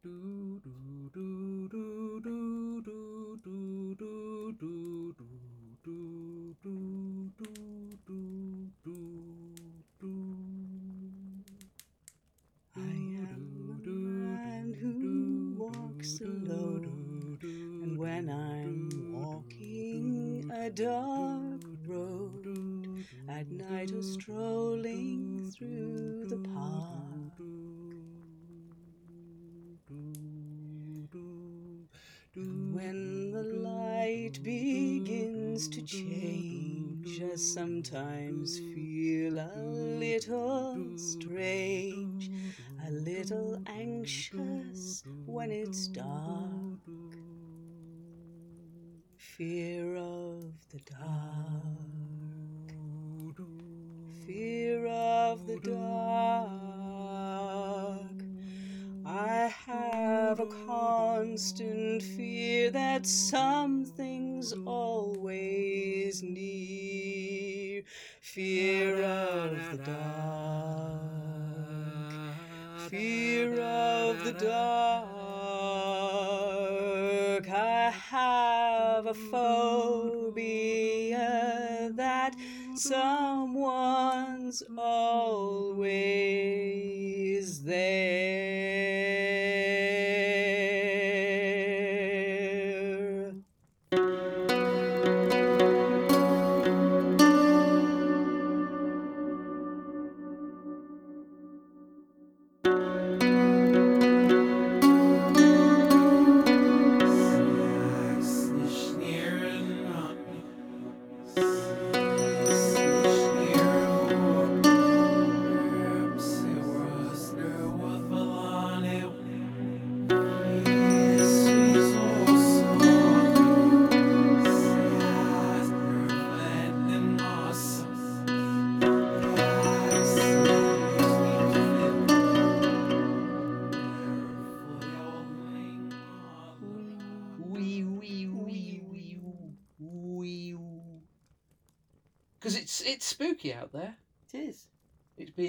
Do, do, do, do, do, do, do, do, do, do, do, do, do, do, do, do. I am a man who walks alone, and when I'm walking a dark road at night or strolling through the park, light begins to change, I sometimes feel a little strange, a little anxious when it's dark. Fear of the dark, fear of the dark. I have a constant fear that something's always near. Fear of the dark, fear of the dark. I have a phobia that someone's always there.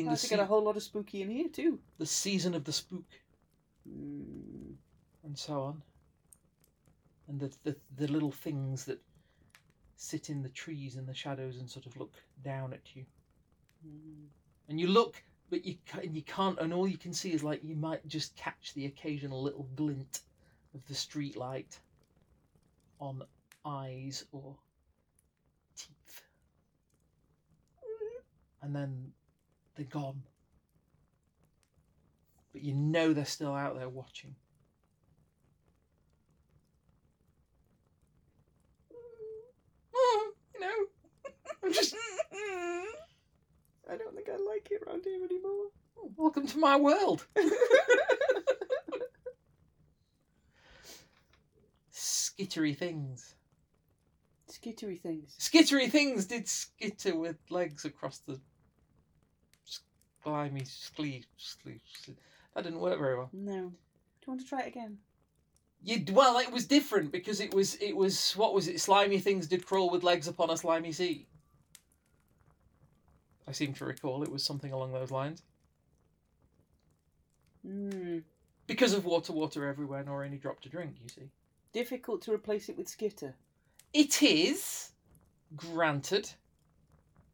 I the, to get a whole lot of spooky in here too. the season of the spook Mm. and so on. And the, the the little things that sit in the trees in the shadows and sort of look down at you. Mm. And you look, but you ca- and you can't, and all you can see is like you might just catch the occasional little glint of the street light on eyes or teeth, and then they're gone. But you know they're still out there watching. You know, I'm just I don't think I like it around here anymore. welcome to my world. Skittery things. Skittery things. Skittery things did skitter with legs across the slimy sleeve. sleeve. That didn't work very well. No. Do you want to try it again? You well, it was different because it was it was what was it? Slimy things did crawl with legs upon a slimy sea. I seem to recall it was something along those lines. Mm. Because of water, water everywhere, nor any drop to drink. You see. Difficult to replace it with skitter. It is, granted,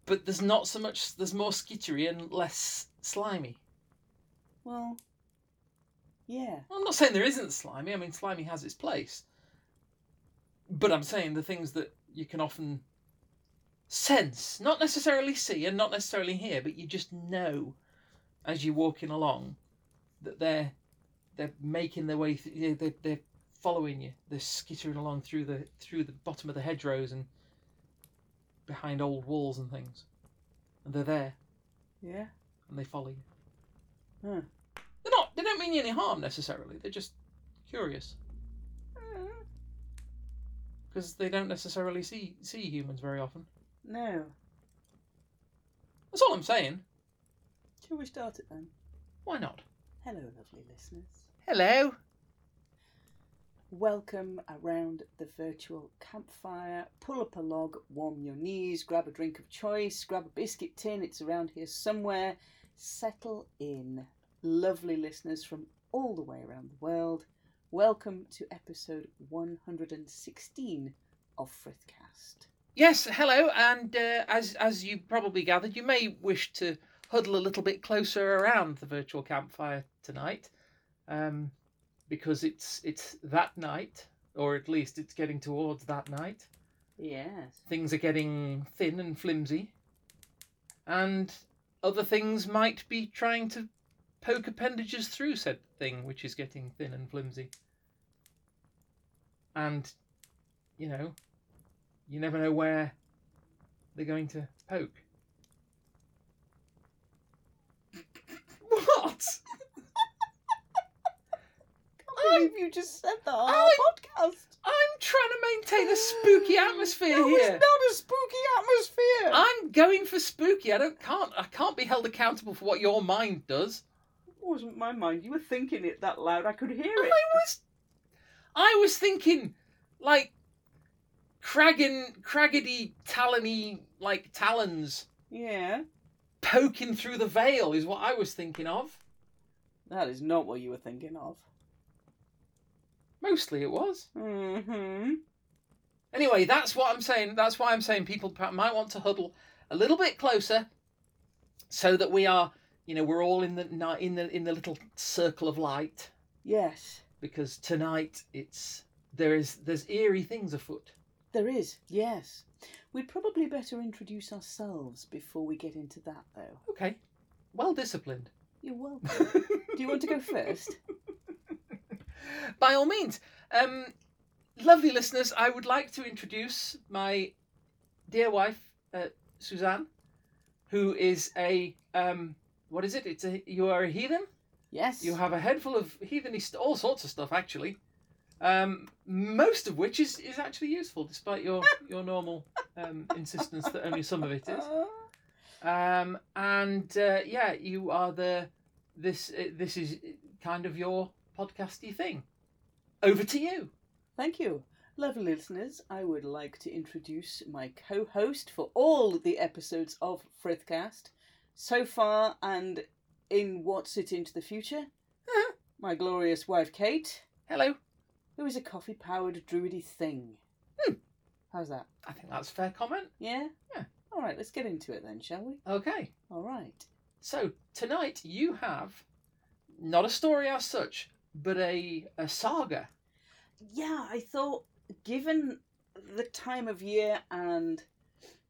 but there's not so much. There's more skittery and less slimy. Well, yeah. I'm not saying there isn't slimy. I mean, slimy has its place. But I'm saying the things that you can often sense, not necessarily see and not necessarily hear, but you just know as you're walking along that they're they're making their way. Th- they're, they're following you. They're skittering along through the through the bottom of the hedgerows and behind old walls and things, and they're there Yeah. and they follow you. Huh. They're not. They don't mean you any harm necessarily. They're just curious mm. because they don't necessarily see see humans very often. No. That's all I'm saying. Shall we start it then? Why not? Hello, lovely listeners. Hello. Welcome around the virtual campfire. Pull up a log, warm your knees, grab a drink of choice, grab a biscuit tin, it's around here somewhere. Settle in. Lovely listeners from all the way around the world. Welcome to episode 116 of Frithcast. Yes, hello, and uh, as as you probably gathered, you may wish to huddle a little bit closer around the virtual campfire tonight, um, because it's it's that night, or at least it's getting towards that night. Yes. Things are getting thin and flimsy, and other things might be trying to poke appendages through said thing, which is getting thin and flimsy. And, you know, you never know where they're going to poke. What? Believe you just said that on our I- podcast. I'm trying to maintain a spooky atmosphere No, here. it's not a spooky atmosphere. I'm going for spooky. I don't can't I can't be held accountable for what your mind does. It wasn't my mind. You were thinking it that loud. I could hear it. I was I was thinking like craggin craggedy talony like talons Yeah. poking through the veil is what I was thinking of. That is not what you were thinking of. Mostly it was. Mm-hmm. Anyway, that's what I'm saying. That's why I'm saying people might want to huddle a little bit closer, so that we are, you know, we're all in the in the in the little circle of light. Yes. Because tonight it's there is there's eerie things afoot. There is, yes. We'd probably better introduce ourselves before we get into that, though. Okay, well disciplined. You're welcome. Do you want to go first? By all means, um, lovely listeners, I would like to introduce my dear wife, uh, Suzanne, who is a um, what is it? It's a you are a heathen. Yes. You have a head full of heatheny, st- all sorts of stuff actually. Um, most of which is, is actually useful, despite your your normal um, insistence that only some of it is. Um, and uh, yeah, you are the this uh, this is kind of your podcasty thing. Over to you. Thank you. Lovely listeners, I would like to introduce my co host for all the episodes of Frithcast so far and in What's It Into the Future. my glorious wife Kate, Hello. who is a coffee powered druidy thing. Hmm. How's that? I think that's a fair comment. Yeah? Yeah. All right, let's get into it then, shall we? Okay. All right. So tonight you have not a story as such, but a a saga. Yeah, I thought, given the time of year and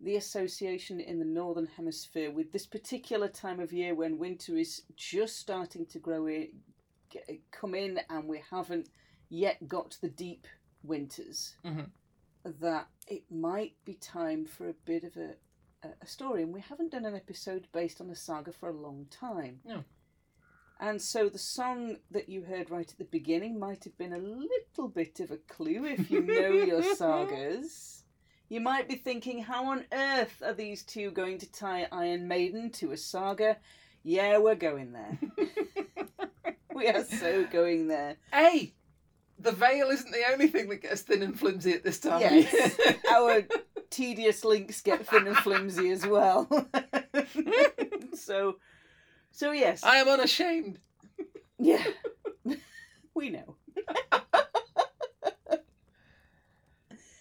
the association in the northern hemisphere with this particular time of year when winter is just starting to grow in, get, come in, and we haven't yet got to the deep winters, Mhm. that it might be time for a bit of a, a story. And we haven't done an episode based on a saga for a long time. No. And so the song that you heard right at the beginning might have been a little bit of a clue if you know your sagas. You might be thinking, how on earth are these two going to tie Iron Maiden to a saga? Yeah, we're going there. we are so going there. Hey, the veil isn't the only thing that gets thin and flimsy at this time. Yes. Our tedious links get thin and flimsy as well. so, so yes, I am unashamed. yeah, we know.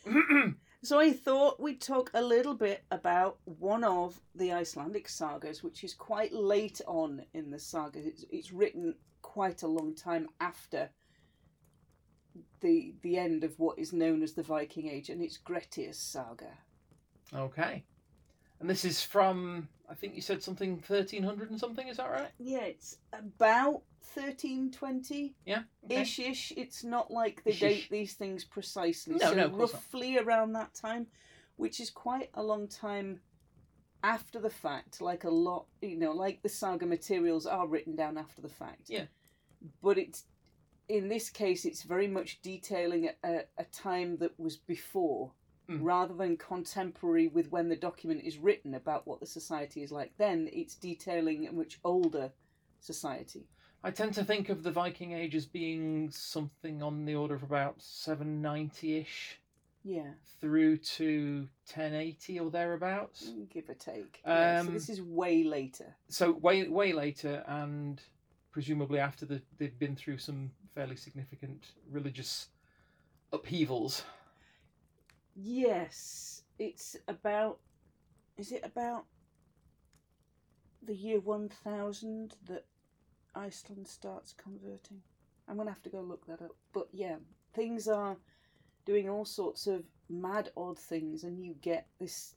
So I thought we'd talk a little bit about one of the Icelandic sagas, which is quite late on in the saga. It's, it's written quite a long time after the the end of what is known as the Viking Age, and it's Grettir's saga. okay. And this is from I think you said something thirteen hundred and something. Is that right? Yeah, it's about thirteen twenty Yeah. Okay. ish ish. It's not like they date these things precisely. No, so no, course not. roughly around that time, which is quite a long time after the fact. Like a lot, you know, like the saga materials are written down after the fact. Yeah. But it's in this case, it's very much detailing a, a time that was before. Mm. Rather than contemporary with when the document is written about what the society is like then, it's detailing a much older society. I tend to think of the Viking Age as being something on the order of about seven ninety ish Yeah. through to ten eighty or thereabouts. give or take. Yeah, so Um, this is way later. So way way later, and presumably after the, they've been through some fairly significant religious upheavals. Yes, it's about. Is it about the year 1000 that Iceland starts converting? I'm going to have to go look that up. But yeah, things are doing all sorts of mad, odd things, and you get this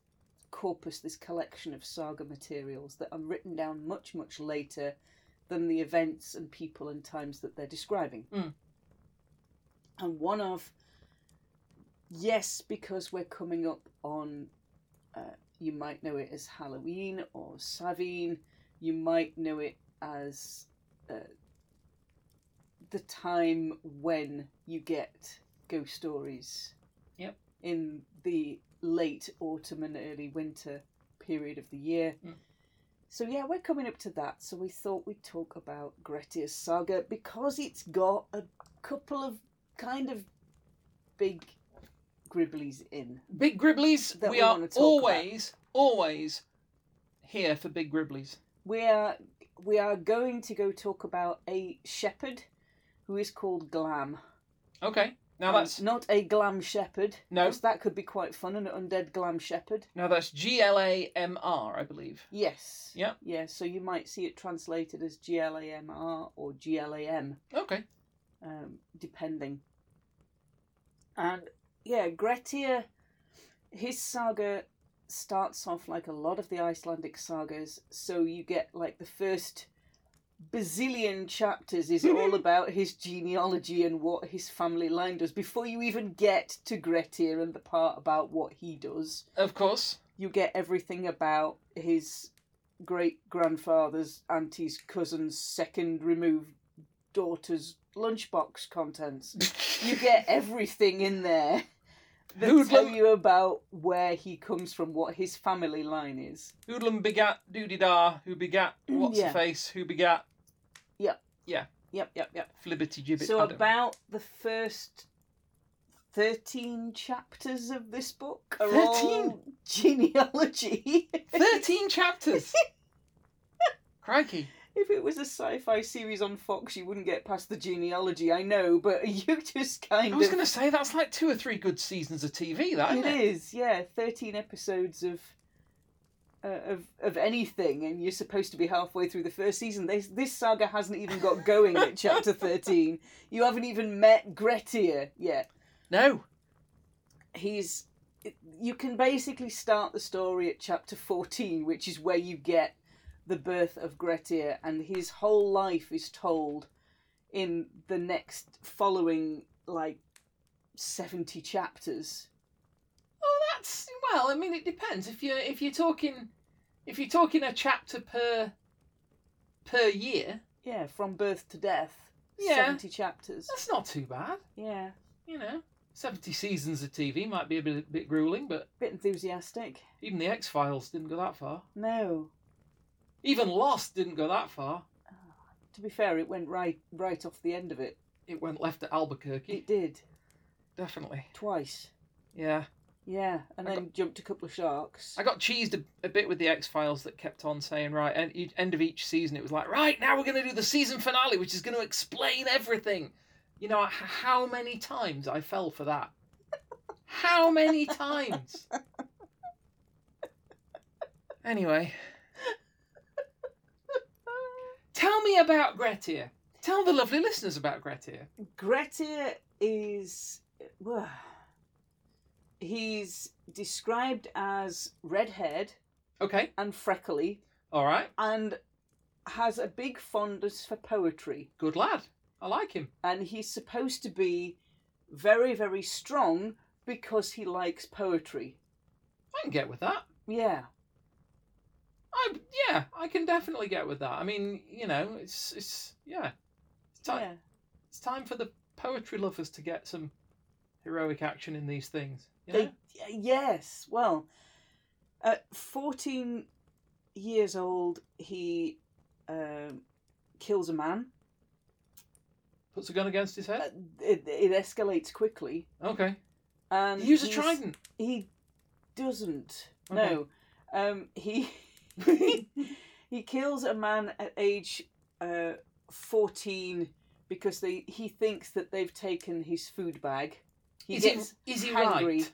corpus, this collection of saga materials that are written down much, much later than the events and people and times that they're describing. Mm. And one of, yes, because we're coming up on, uh, you might know it as Halloween or Samhain, you might know it as uh, the time when you get ghost stories. Yep. In the late autumn and early winter period of the year. Mm. So yeah, we're coming up to that. So we thought we'd talk about Grettir's saga because it's got a couple of kind of big gribblies in. Big Gribblies, That we, we are wanna talk always, always here for Big Gribblies. We are we are going to go talk about a shepherd who is called Glam. Okay, now Um, that's not a glam shepherd. No. that could be quite fun. An undead glam shepherd. now that's G L A M R, I believe. Yes. Yeah. Yeah. So you might see it translated as G L A M R or G L A M, Okay, um, depending. And yeah, Grettir, his saga starts off like a lot of the Icelandic sagas. So you get like the first bazillion chapters is all about his genealogy and what his family line does before you even get to Grettir and the part about what he does of course. you get everything about his great grandfather's auntie's cousin's second removed daughter's lunchbox contents. You get everything in there that Hoodlum- tell you about where he comes from, what his family line is. Hoodlum begat Doodie who begat mm, what's Yeah. the face, who begat Yep, Yeah. yep, yep. Yep. Flibbity Gibbet. So I about the first thirteen chapters of this book are 13? all genealogy. thirteen chapters. Crikey. If it was a sci-fi series on Fox, you wouldn't get past the genealogy. I know, but you just kind of. I was going to say that's like two or three good seasons of TV. That isn't It it? is, yeah, thirteen episodes of. Uh, of of anything, and you're supposed to be halfway through the first season. This this saga hasn't even got going at chapter thirteen. You haven't even met Grettir yet. No. He's. You can basically start the story at chapter fourteen, which is where you get the birth of Grettir, and his whole life is told in the next following like seventy chapters. Oh, that's well. I mean, it depends. If you're if you're talking if you're talking a chapter per per year, Yeah, from birth to death. Yeah. 70 chapters. that's not too bad. Yeah. You know, seventy seasons of TV might be a bit bit grueling, but Bit enthusiastic. even the X Files didn't go that far. No. Even Lost didn't go that far. To be fair, it went right right off the end of it. It went left at Albuquerque. It did. Definitely. Twice. Yeah. Yeah. And I then jumped a couple of sharks. I got cheesed a, a bit with the X Files that kept on saying, right, each, end of each season, it was like, right, now we're going to do the season finale, which is going to explain everything. You know, how many times I fell for that? How many times? Anyway, tell me about Grettir. Tell the lovely listeners about Grettir. Grettir is. Well, he's described as red haired Okay, and freckly all right, and has a big fondness for poetry. good lad. I like him. and he's supposed to be very very strong because he likes poetry I can get with that. yeah I yeah, I can definitely get with that. I mean, you know, it's it's yeah, it's time yeah it's time for the poetry lovers to get some heroic action in these things. You know? they, yes well at 14 years old he um, kills a man Puts a gun against his Uh, head. it, it escalates quickly Okay, and he used a trident. he doesn't Okay. no um he he kills a man at age uh 14 because they he thinks that they've taken his food bag. He is, gets he, is he hangry. right?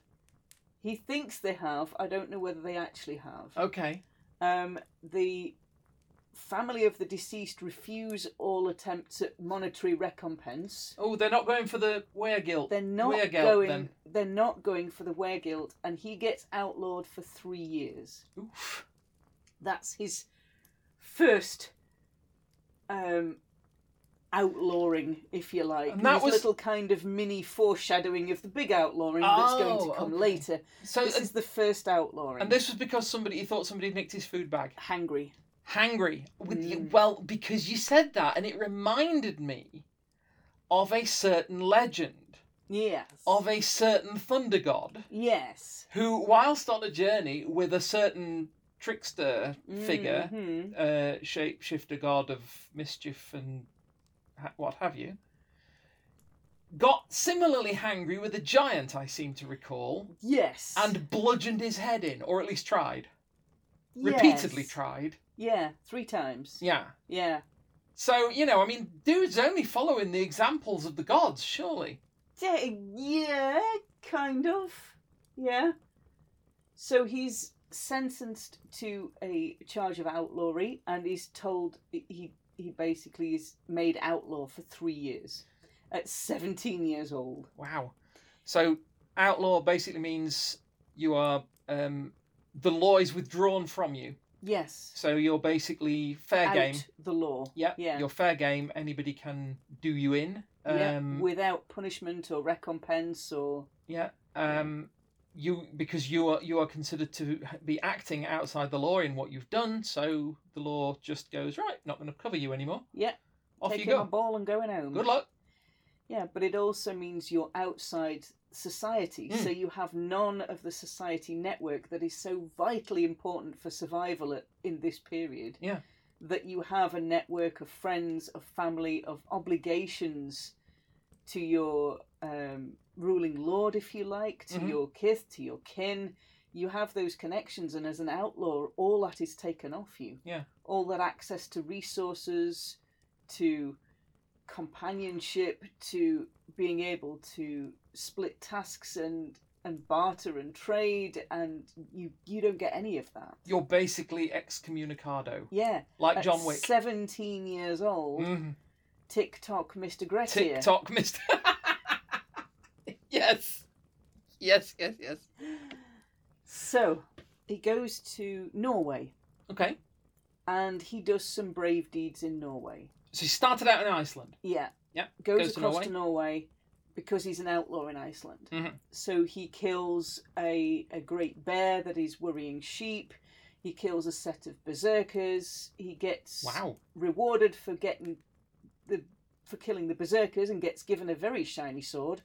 He thinks they have. I don't know whether they actually have. Okay. Um, the family of the deceased refuse all attempts at monetary recompense. Oh, they're not going for the weregild. They're not going. then. They're not going for the wear weregild, and he gets outlawed for three years. Oof. That's his first um, outlawing, if you like. And that was- little kind of mini foreshadowing of the big outlawing that's going Oh, to come okay. later. So, This is the first outlawing. and this was because somebody he thought somebody nicked his food bag. hangry. Hangry. With you, Mm. well, because you said that, and it reminded me of a certain legend Yes. of a certain thunder god yes. who, whilst on a journey with a certain trickster figure, Mhm. uh, shapeshifter god of mischief and ha- what have you, got similarly hangry with a giant, I seem to recall, Yes. and bludgeoned his head in, or at least tried. Yes. Repeatedly tried. Yeah, three times. Yeah. Yeah. So, you know, I mean, dude's only following the examples of the gods, surely. Yeah, kind of. Yeah. So he's sentenced to a charge of outlawry and is told he he basically is made outlaw for three years at 17 years old. Wow. So, outlaw basically means you are, um, the law is withdrawn from you. Yes. So you're basically fair Out game. the law. Yeah, Yeah. You're fair game. Anybody can do you in. yeah. Um, Without punishment or recompense or yeah. Um, you because you are you are considered to be acting outside the law in what you've done. So the law just goes right. Not going to cover you anymore. Yeah. Off taking you a go. ball and going home. Good luck. Yeah, but it also means you're outside society, Mm. so you have none of the society network that is so vitally important for survival at, in this period. Yeah. That you have a network of friends, of family, of obligations to your um, ruling lord, if you like, to Mhm. your kith, to your kin. You have those connections, and as an outlaw, all that is taken off you. Yeah. All that access to resources, to companionship to being able to split tasks and and barter and trade and you you don't get any of that You're basically excommunicado, yeah like at John Wick. 17 years old Mhm. tick tock mr Grettir TikTok, Mister. yes. Yes. Yes. Yes. so he goes to norway Okay. and he does some brave deeds in norway So he started out in Iceland. yeah Yeah. goes, goes to across Norway. to norway because he's an outlaw in iceland Mhm. so he kills a, a great bear that is worrying sheep he kills a set of berserkers he gets Wow. rewarded for getting the for killing the berserkers and gets given a very shiny sword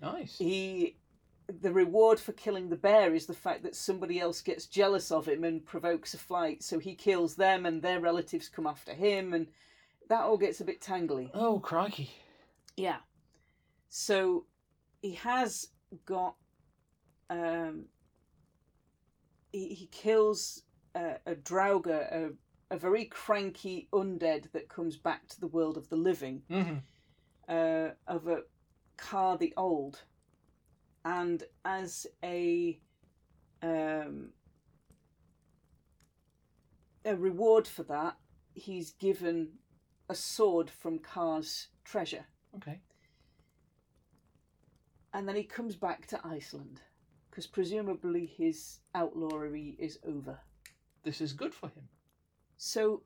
Nice. he the reward for killing the bear is the fact that somebody else gets jealous of him and provokes a fight so he kills them and their relatives come after him and that all gets a bit tangly Oh crikey. yeah. So he has got um he, he kills a, a Draugr, a, a very cranky undead that comes back to the world of the living, hmm uh, of a Kar the Old. And as a um a reward for that, he's given a sword from Kar's treasure. Okay. and then he comes back to Iceland because presumably his outlawry is over. This is good for him. So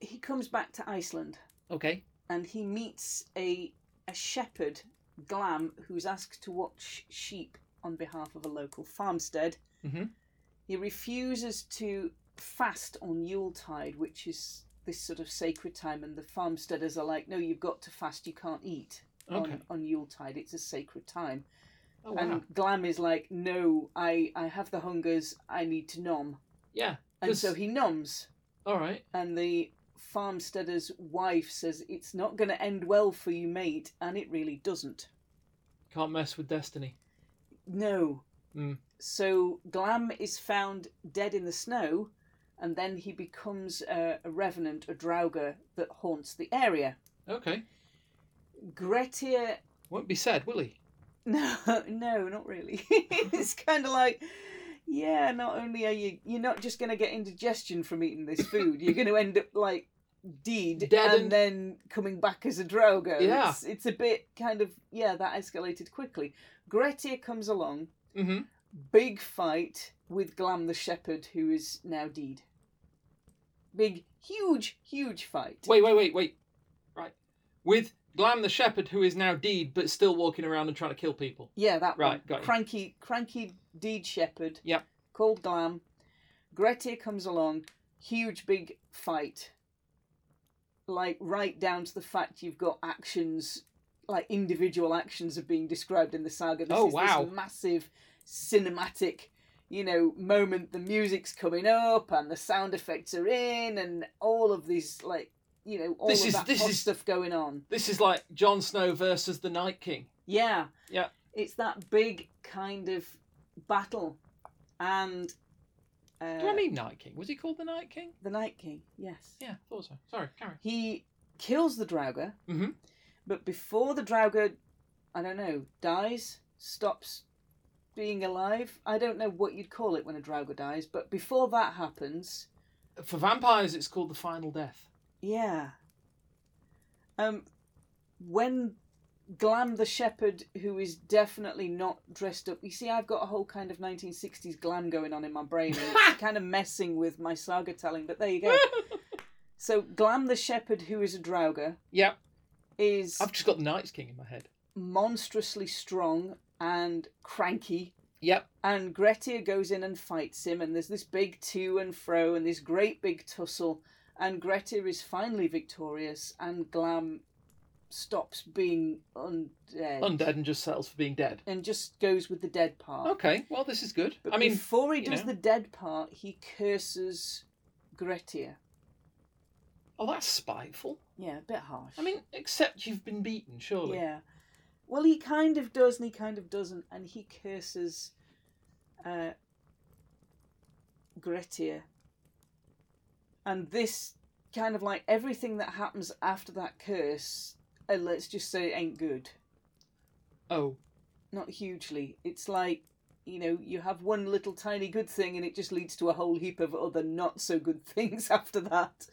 he comes back to Iceland Okay. and he meets a a shepherd, Glam, who's asked to watch sheep on behalf of a local farmstead. Mhm. He refuses to fast on Yuletide, which is this sort of sacred time, and the farmsteaders are like, "No, you've got to fast. You can't eat Okay. on, on Yuletide. It's a sacred time." Oh wow. And Glam is like, no, I, I have the hungers, I need to nom. yeah. And so he noms. All right. And the farmsteader's wife says, it's not going to end well for you, mate. And it really doesn't. Can't mess with destiny. No. Mm. So Glam is found dead in the snow, and then he becomes a, a revenant, a Draugr that haunts the area. Okay. Grettir Won't be said, will he? No, no, not really. it's kind of like, yeah, not only are you, you're not just going to get indigestion from eating this food, you're going to end up like deed Dead and and- then coming back as a Draugr. Yeah. It's, it's a bit kind of, yeah, that escalated quickly. Grettir comes along, Mm-hmm. big fight with Glam the Shepherd, who is now deed. Big, huge, huge fight. Wait, wait, wait, wait. Right. With Glam the Shepherd, who is now Deed, but still walking around and trying to kill people. Yeah, that Right, one. got you. Cranky, cranky deed shepherd. Yep. Called Glam. Grettir comes along. Huge big fight. Like right down to the fact you've got actions, like individual actions are being described in the saga. This Oh, is wow. this massive cinematic, you know, moment. The music's coming up and the sound effects are in, and all of these like, you know, all This of is- that this is- stuff going on. This is like Jon Snow versus the Night King. Yeah. Yeah. It's that big kind of battle. And uh, Do I mean Night King? Was he called the Night King? the Night King, yes. Yeah, thought so. Sorry, carry. He kills the Draugr, Mhm. but before the Draugr, I don't know, dies, stops being alive. I don't know what you'd call it when a Draugr dies, but before that happens, For vampires, it's called the Final Death. yeah. Um, when Glam the Shepherd, who is definitely not dressed up. You see, I've got a whole kind of 1960s glam going on in my brain, and it's kind of messing with my saga telling, but there you go. So, Glam the Shepherd, who is a Draugr, Yep. is I've just got the Night's King in my head. monstrously strong and cranky. Yep. And Grettir goes in and fights him, and there's this big to and fro, and this great big tussle. And Grettir is finally victorious, and Glam stops being undead. Undead and just settles for being dead. And just goes with the dead part. Okay, well, this is good. But I mean, before he does know. the dead part, he curses Grettir. oh, that's spiteful. Yeah, a bit harsh. I mean, except you've been beaten, surely. Yeah. Well, he kind of does and he kind of doesn't, and he curses uh, Grettir. And this kind of like everything that happens after that curse, uh, let's just say, it ain't good. Oh, Not hugely. It's like, you know, you have one little tiny good thing and it just leads to a whole heap of other not so good things after that.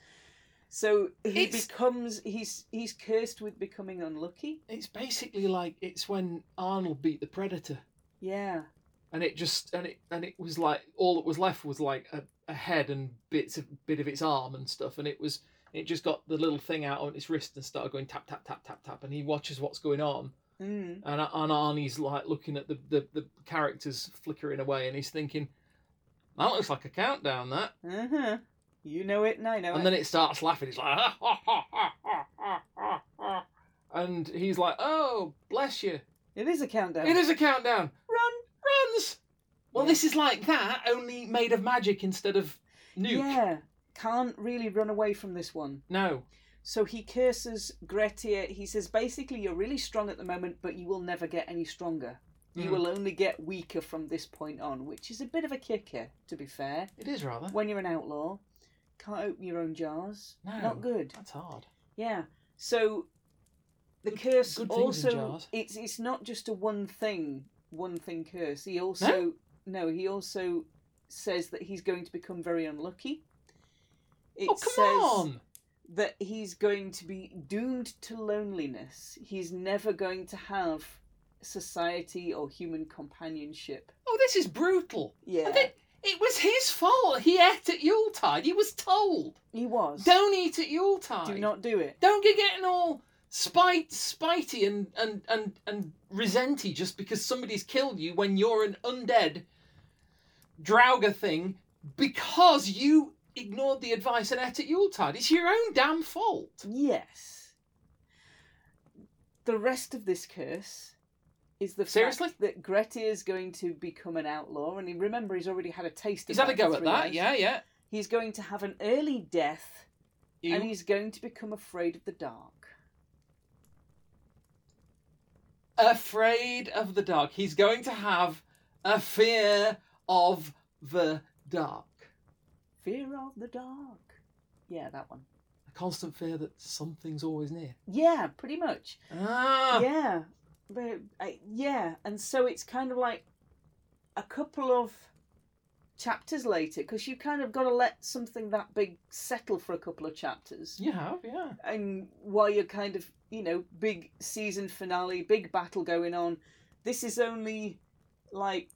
So he It's- becomes he's he's cursed with becoming unlucky. it's basically like it's when Arnold beat the Predator, Yeah. and it just and it and it was like all that was left was like a, a head and bits of bit of its arm and stuff, and it was it just got the little thing out on its wrist and started going tap tap tap tap tap, and he watches what's going on, Mm. and and Arnie's like looking at the the, the characters flickering away, and he's thinking, that looks like a countdown that. Uh huh. You know it, and I know And it. And then it starts laughing. He's like, "Ah, ha, ha, ha, ha, ha, ha, ha." and he's like, "Oh, bless you! It is a countdown. It is a countdown. Run. Runs." Well, Yeah. this is like that, only made of magic instead of nuke. Yeah. Can't really run away from this one. No. So he curses Grettir. He says basically, you're really strong at the moment, but you will never get any stronger. You Mhm. will only get weaker from this point on, which is a bit of a kicker, to be fair. It is rather. When you're an outlaw, can't open your own jars. No. Not good. That's hard. Yeah. So the Good- curse good things in also jars. it's it's not just a one thing one thing curse. He also no, he also says that he's going to become very unlucky. Oh, it oh, come says on. that he's going to be doomed to loneliness. He's never going to have society or human companionship. Oh, this is brutal. Yeah. And then it was his fault. He ate at Yuletide. He was told, he was. "Don't eat at Yuletide. do not do it. Don't get getting all spite, spitey and, and, and, and resenty just because somebody's killed you when you're an undead Draugr thing because you ignored the advice and ate at Yuletide. It's your own damn fault. Yes. The rest of this curse is the Seriously? fact that Grettir is going to become an outlaw, and he, remember he's already had a taste of He's had a go at that, years. yeah, yeah. He's going to have an early death, You, and he's going to become afraid of the dark. afraid of the dark. He's going to have a fear of the dark. Fear of the dark. Yeah, that one. A constant fear that something's always near. Yeah, pretty much. Ah. Yeah, but uh, yeah, and so it's kind of like a couple of chapters later because you kind of got to let something that big settle for a couple of chapters, You have, yeah. and while you're kind of you know big season finale, big battle going on, this is only like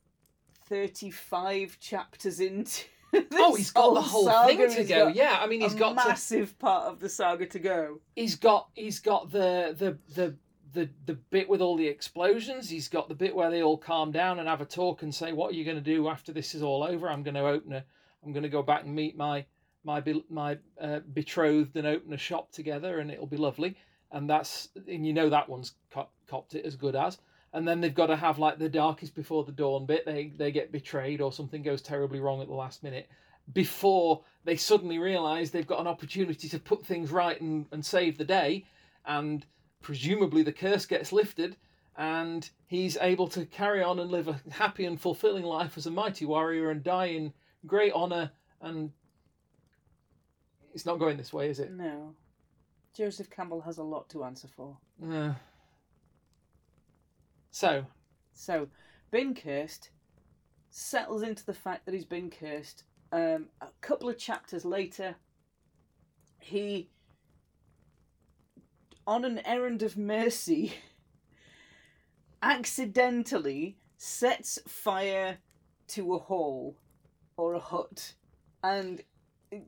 thirty-five chapters into. Oh, he's got the whole thing to go. Yeah, I mean, he's got to massive part of the saga to go. he's got he's got the the the the the bit with all the explosions. He's got the bit where they all calm down and have a talk and say, "What are you going to do after this is all over?" I'm going to open a. I'm going to go back and meet my my my uh, betrothed and open a shop together, and it'll be lovely. And that's and you know that one's cop- copped it as good as. And then they've got to have like the darkest before the dawn bit. They they get betrayed or something goes terribly wrong at the last minute before they suddenly realise they've got an opportunity to put things right and, and save the day, and presumably the curse gets lifted, and he's able to carry on and live a happy and fulfilling life as a mighty warrior and die in great honour. And it's not going this way, is it? No, Joseph Campbell has a lot to answer for. Uh, so, So, been cursed, settles into the fact that he's been cursed. Um, a couple of chapters later, he, on an errand of mercy, accidentally sets fire to a hall or a hut. And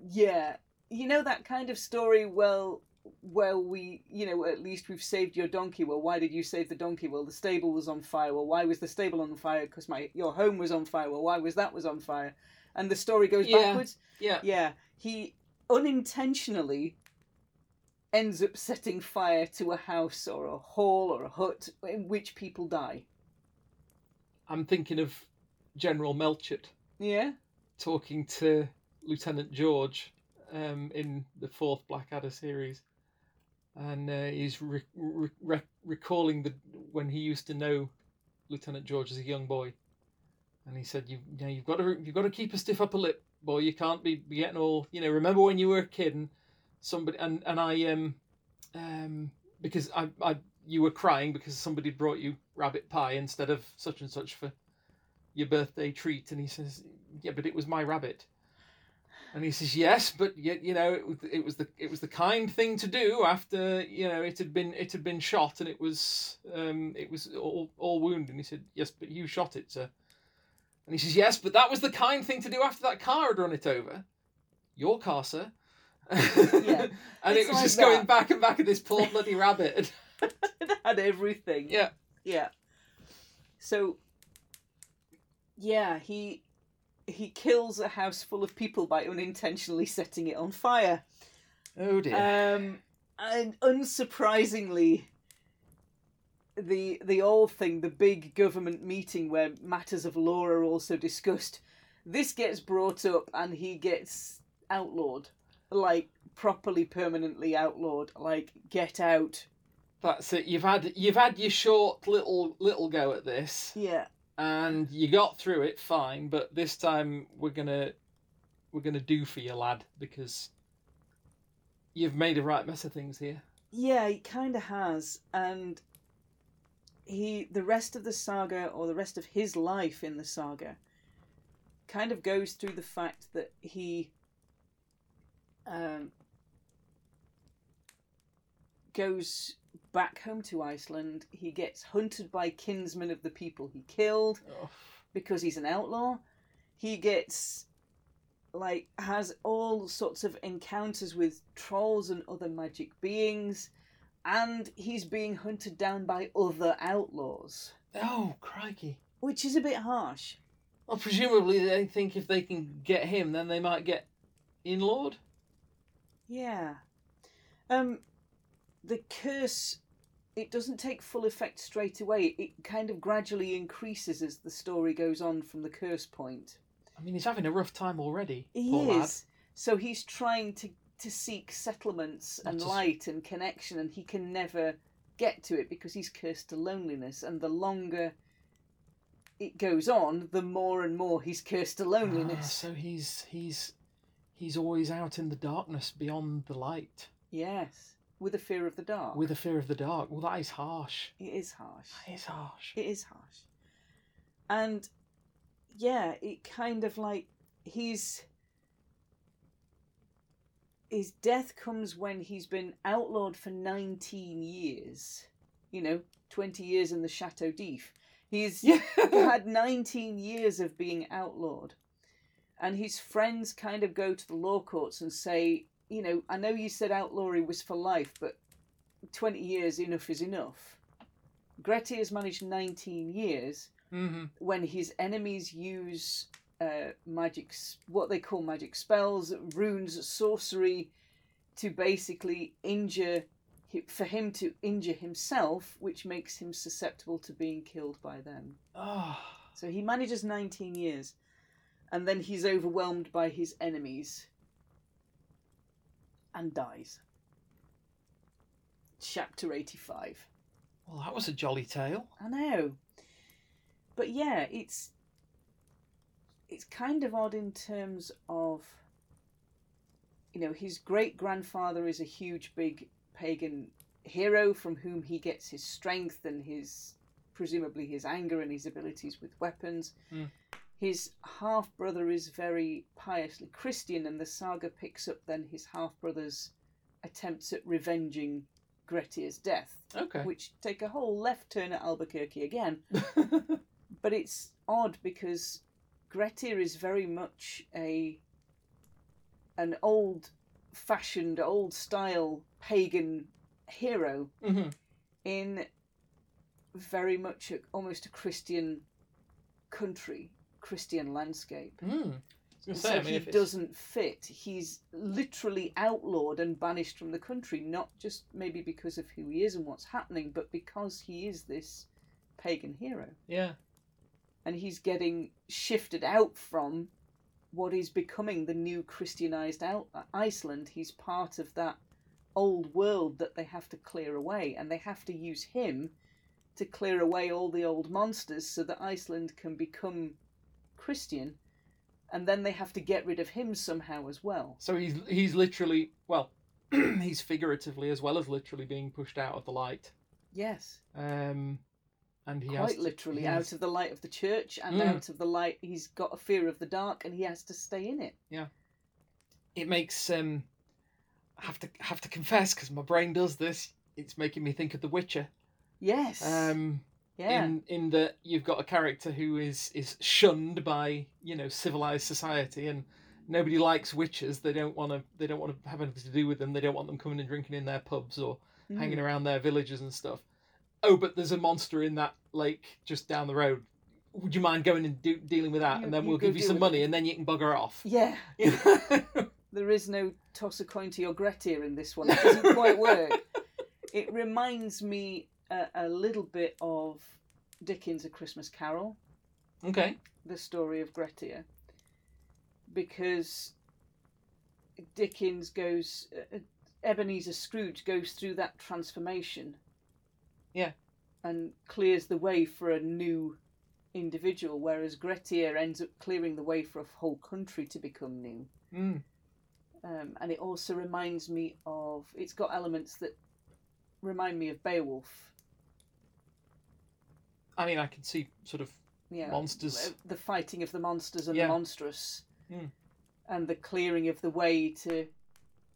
yeah, you know that kind of story, well, well, we, you know, at least we've saved your donkey. Well, why did you save the donkey? Well, the stable was on fire. Well, why was the stable on fire? Because my your home was on fire. Well, why was that was on fire? And the story goes Yeah. backwards. yeah, Yeah, he unintentionally ends up setting fire to a house or a hall or a hut in which people die. I'm thinking of General Melchett Yeah, talking to Lieutenant George um, in the fourth Blackadder series, and uh, he's re- re- re- recalling the when he used to know Lieutenant George as a young boy, and he said, "You, you know, you've got to you've got to keep a stiff upper lip, boy. You can't be, be getting all you know. Remember when you were a kid and somebody and and I um um because I I you were crying because somebody brought you rabbit pie instead of such and such for your birthday treat, and he says, "Yeah, but it was my rabbit." And he says, "Yes, but you, you know, it was, it was the it was the kind thing to do after you know it had been it had been shot and it was um it was all all wounded." And he said, "Yes, but you shot it, sir." And he says, "Yes, but that was the kind thing to do after that car had run it over. Your car, sir." Yeah, and it was like just going back and back at this poor bloody rabbit. it had everything. yeah. Yeah. So yeah, he he kills a house full of people by unintentionally setting it on fire. Oh dear. Um and unsurprisingly the the Althing, the big government meeting where matters of law are also discussed, this gets brought up and he gets outlawed. Like properly permanently outlawed. Like get out. That's it. You've had you've had your short little little go at this, Yeah. And you got through it fine. But this time we're gonna we're gonna do for you, lad, because you've made a right mess of things here. Yeah, he kind of has, and he the rest of the saga or the rest of his life in the saga kind of goes through the fact that he um, goes back home to Iceland. He gets hunted by kinsmen of the people he killed Oh, because he's an outlaw. He gets like has all sorts of encounters with trolls and other magic beings and he's being hunted down by other outlaws, oh crikey! which is a bit harsh. Well, presumably they think if they can get him, then they might get in Lord. Yeah. Um the curse it doesn't take full effect straight away. It kind of gradually increases as the story goes on from the curse point. I mean, he's having a rough time already. He poor lad. is. So he's trying to to seek settlements and light and connection, and he can never get to it because he's cursed to loneliness. And the longer it goes on, the more and more he's cursed to Ah, loneliness. so he's he's he's always out in the darkness beyond the light Yes. With a fear of the dark. with a fear of the dark. Well, that is harsh. It is harsh. That is harsh. It is harsh. And yeah, it kind of like he's his death comes when he's been outlawed for 19 years. You know, 20 years in the Chateau d'If. He's Yeah. had 19 years of being outlawed. And his friends kind of go to the law courts and say, you know, I know you said outlawry was for life, but 20 years, enough is enough. Grettir has managed 19 years hmm when his enemies use uh, magic, what they call magic spells, runes, sorcery, to basically injure, for him to injure himself, which makes him susceptible to being killed by them. Oh. So he manages 19 years, and then he's overwhelmed by his enemies and dies. Chapter 85. Well, that was a jolly tale. I know. But yeah, it's it's kind of odd in terms of you know, his great grandfather is a huge big pagan hero from whom he gets his strength and his presumably his anger and his abilities with weapons. Mm. His half brother is very piously Christian and the saga picks up then his half brother's attempts at revenging Grettir's death Okay. which take a whole left turn at Albuquerque again. But it's odd because Grettir is very much a an old fashioned, old style pagan hero hmm in very much a, almost a Christian country, Christian landscape. Mm. So say, I mean, he doesn't fit. He's literally outlawed and banished from the country, not just maybe because of who he is and what's happening, but because he is this pagan hero. Yeah. And he's getting shifted out from what is becoming the new Christianized out- Iceland. He's part of that old world that they have to clear away, and they have to use him to clear away all the old monsters so that Iceland can become Christian and then they have to get rid of him somehow as well. So he's he's literally well, he's figuratively as well as literally being pushed out of the light. Yes, Um, and he has quite to- literally he out has- of the light of the church and Mm. out of the light. He's got a fear of the dark, and he has to stay in it. Yeah. It makes um, I have to have to confess because my brain does this. It's making me think of The Witcher. Yes. Um, yeah. in in that you've got a character who is is shunned by you know civilized society and nobody likes witches they don't want to they don't want to have anything to do with them they don't want them coming and drinking in their pubs or Mm. hanging around their villages and stuff oh but there's a monster in that lake just down the road would you mind going and do, dealing with that You- and then we'll give you some money it." and then you can bugger off Yeah. There is no toss a coin to your Grettir in this one. It doesn't quite work. It reminds me a, a little bit of Dickens' A Christmas Carol. okay the story of Grettir because Dickens goes, uh, Ebenezer Scrooge goes through that transformation. Yeah. And clears the way for a new individual, whereas Grettir ends up clearing the way for a whole country to become new. mm. Um, and it also reminds me of, it's got elements that remind me of Beowulf. I mean i can see sort of Yeah. monsters the fighting of the monsters and Yeah. the monstrous, Mm. and the clearing of the way to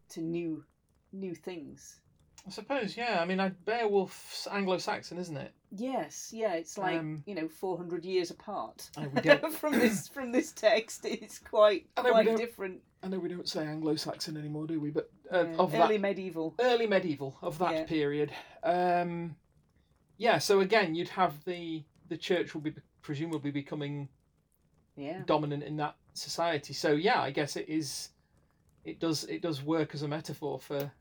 to new new things. i suppose yeah i mean I, beowulf's anglo-saxon isn't it Yes, yeah, it's like Um, you know four hundred years apart I know we don't- from this from this text. It's quite I know we quite different. I know we don't say Anglo-Saxon anymore, do we? But uh, Yeah, of early that medieval. early medieval of that Yeah. period. Um, yeah. So again, you'd have the the church will be presumably becoming Yeah, dominant in that society. So yeah, I guess it is. It does it does work as a metaphor for,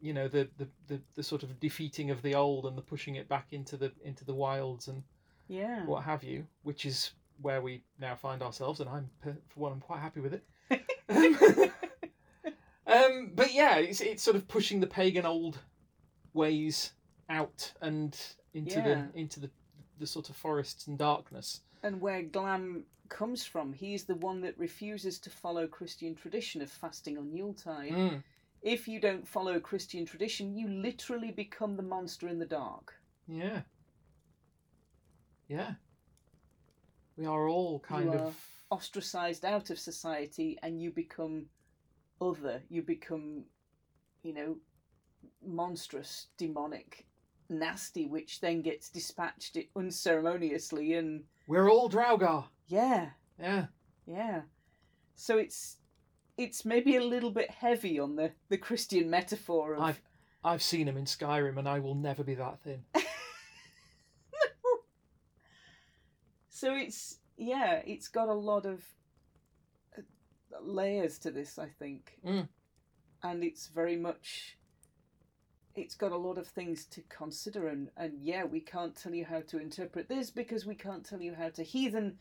you know, the the, the, the sort of defeating of the old and the pushing it back into the into the wilds and yeah. what have you, which is where we now find ourselves, and I'm for one, I'm quite happy with it. um, but yeah, it's it's sort of pushing the pagan old ways out and into Yeah. the into the the sort of forests and darkness. and where glam comes from. He's the one that refuses to follow Christian tradition of fasting on Yuletide. Mm. If you don't follow Christian tradition, you literally become the monster in the dark. Yeah. Yeah. We are all kind You of Ostracized out of society, and you become other. You become, you know, monstrous, demonic, nasty, which then gets dispatched unceremoniously. And we're all Draugr. yeah, Yeah. Yeah. So it's it's maybe a little bit heavy on the, the Christian metaphor of I've I've seen him in Skyrim and I will never be that thin. So it's yeah, it's got a lot of uh, layers to this, I think. Mm. And it's very much it's got a lot of things to consider and and yeah, we can't tell you how to interpret this because we can't tell you how to heathen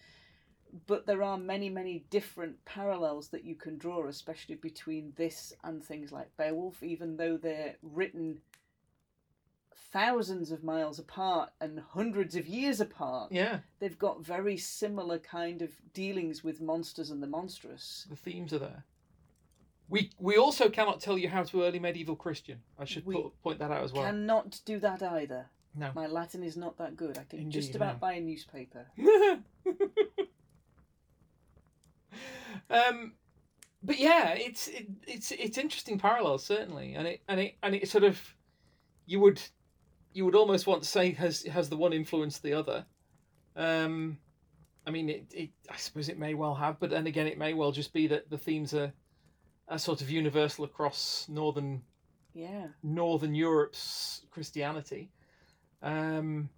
but there are many, many different parallels that you can draw, especially between this and things like Beowulf, even though they're written thousands of miles apart and hundreds of years apart. Yeah. They've got very similar kind of dealings with monsters and the monstrous. The themes are there. We we also cannot tell you how to early medieval Christian. I should We put, point that out as well. Cannot do that either. No. My Latin is not that good. I can Indeed, just about no. buy a newspaper. um, but yeah, it's it, it's it's interesting parallels certainly, and it and it and it sort of you would you would almost want to say has has the one influenced the other. Um, I mean, it, it I suppose it may well have, but then again, it may well just be that the themes are are sort of universal across northern Yeah. Northern Europe's Christianity. Um,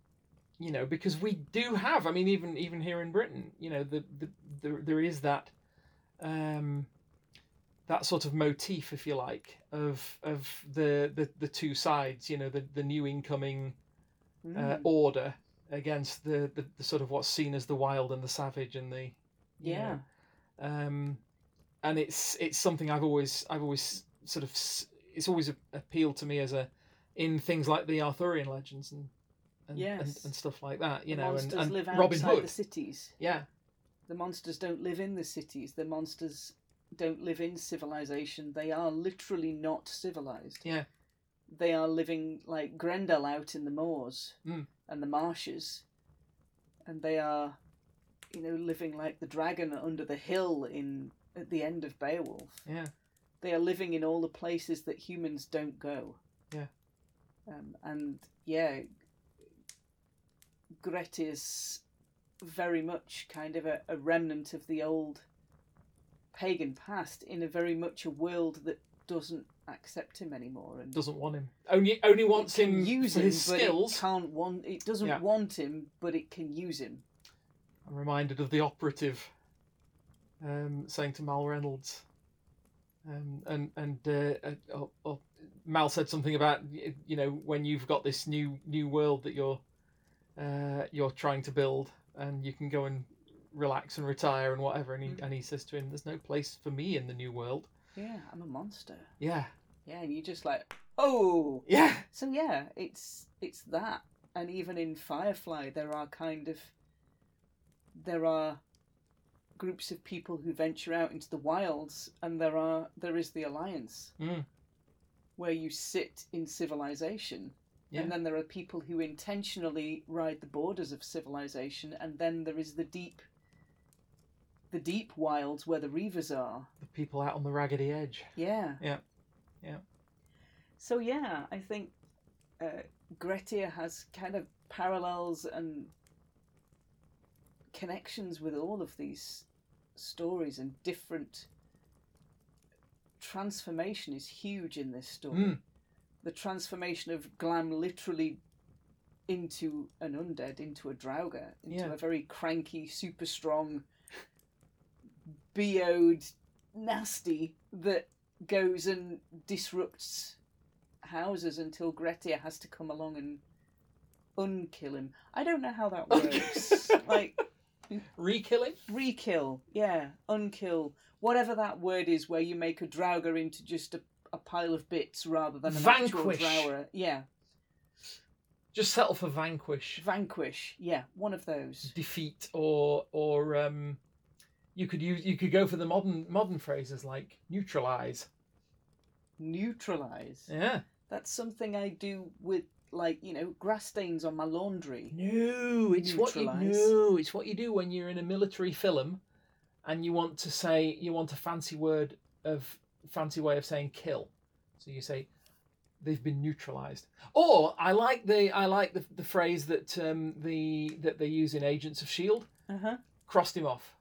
you know, because we do have, I mean, even even here in Britain, you know, the, the, the there is that um, that sort of motif, if you like, of of the the, the two sides. You know, the the new incoming uh, Mm. order against the, the the sort of what's seen as the wild and the savage and the you yeah. know, um, and it's it's something I've always I've always sort of it's always a, appealed to me as a in things like the Arthurian legends and and, and, Yes. and stuff like that, you the know, and, monsters and live Robin Hood, the cities. yeah, The monsters don't live in the cities. The monsters don't live in civilization. They are literally not civilized. Yeah. They are living like Grendel out in the moors Mm. and the marshes. And they are, you know, living like the dragon under the hill in at the end of Beowulf. yeah, They are living in all the places that humans don't go. Yeah. Um, and yeah, Gret is very much kind of a, a remnant of the old pagan past in a very much a world that doesn't accept him anymore and doesn't want him, only only wants him use him, his skills. It can't want. It doesn't Yeah. want him, but it can use him. I'm reminded of the operative um, saying to Mal Reynolds, um, and and uh, uh, oh, oh, Mal said something about you know when you've got this new new world that you're uh, you're trying to build, and you can go and relax and retire and whatever, and he Mm. and he says to him, "There's no place for me in the new world." Yeah, I'm a monster. Yeah, Yeah, and you're just like, oh. yeah, So yeah, it's it's that, and even in Firefly, there are kind of there are groups of people who venture out into the wilds, and there are there is the Alliance, Mm. where you sit in civilization, Yeah. and then there are people who intentionally ride the borders of civilization, and then there is the deep. The deep wilds where the reavers are. the people out on the raggedy edge. Yeah. Yeah. Yeah. So yeah, I think uh, Grettir has kind of parallels and connections with all of these stories and different transformation is huge in this story. Mm. The transformation of Glam literally into an undead, into a Draugr, into Yeah. a very cranky, super strong, BO'd nasty that goes and disrupts houses until Grettir has to come along and unkill him. I don't know how that works. like Re-killing? re-kill, yeah, unkill, whatever that word is, where you make a Draugr into just a, a pile of bits rather than an Vanquish. Draugr. Yeah, Just settle for vanquish. vanquish. Yeah, one of those. defeat or or um You could use you could go for the modern modern phrases like neutralize. Neutralize. Yeah. That's something I do with, like, you know, grass stains on my laundry. No, it's what you no, it's what you do when you're in a military film, and you want to say you want a fancy word of fancy way of saying kill, so you say they've been neutralized. Or I like the I like the, the phrase that um, the that they use in Agents of Shield. Uh huh. Crossed him off.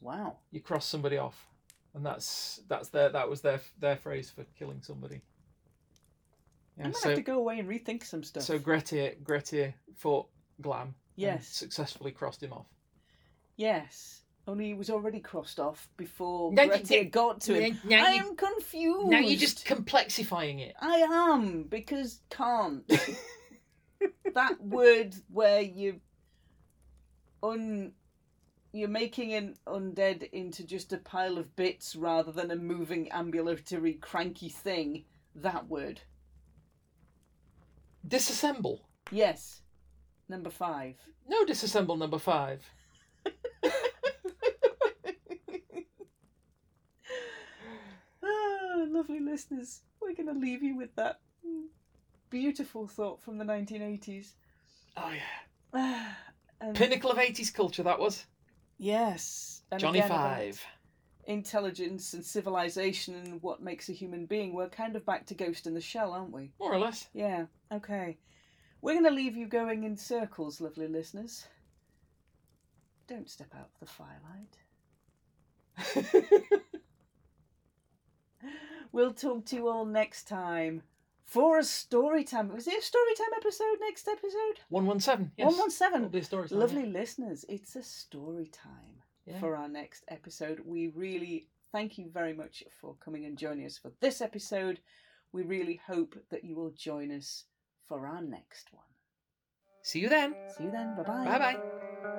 Wow. You cross somebody off, and that's that's their that was their their phrase for killing somebody. I'm Yeah, gonna so have to go away and rethink some stuff. so Grettir Grettir fought Glam. yes, successfully crossed him off. yes. Only he was already crossed off before No, Grettir did- got to him. I you, am confused. now you're just complexifying it. I am because can't. that word where you un you're making an undead into just a pile of bits rather than a moving ambulatory cranky thing. That word. Disassemble. Yes. Number five. No, disassemble number five. Ah, lovely listeners. We're going to leave you with that beautiful thought from the 1980s. Oh yeah. Ah, and Pinnacle of 80s culture, that was. yes. And Johnny again about Five. Intelligence and civilization and what makes a human being. We're kind of back to Ghost in the Shell, aren't we? More or less. Yeah, okay. We're going to leave you going in circles, lovely listeners. Don't step out of the firelight. We'll talk to you all next time for a story time. Was it a story time episode next episode? 117. Yes. 117. It'll be a story time, Lovely listeners, it's a story time Yeah. for our next episode. We really thank you very much for coming and joining us for this episode. We really hope that you will join us for our next one. See you then. See you then. Bye bye. Bye bye.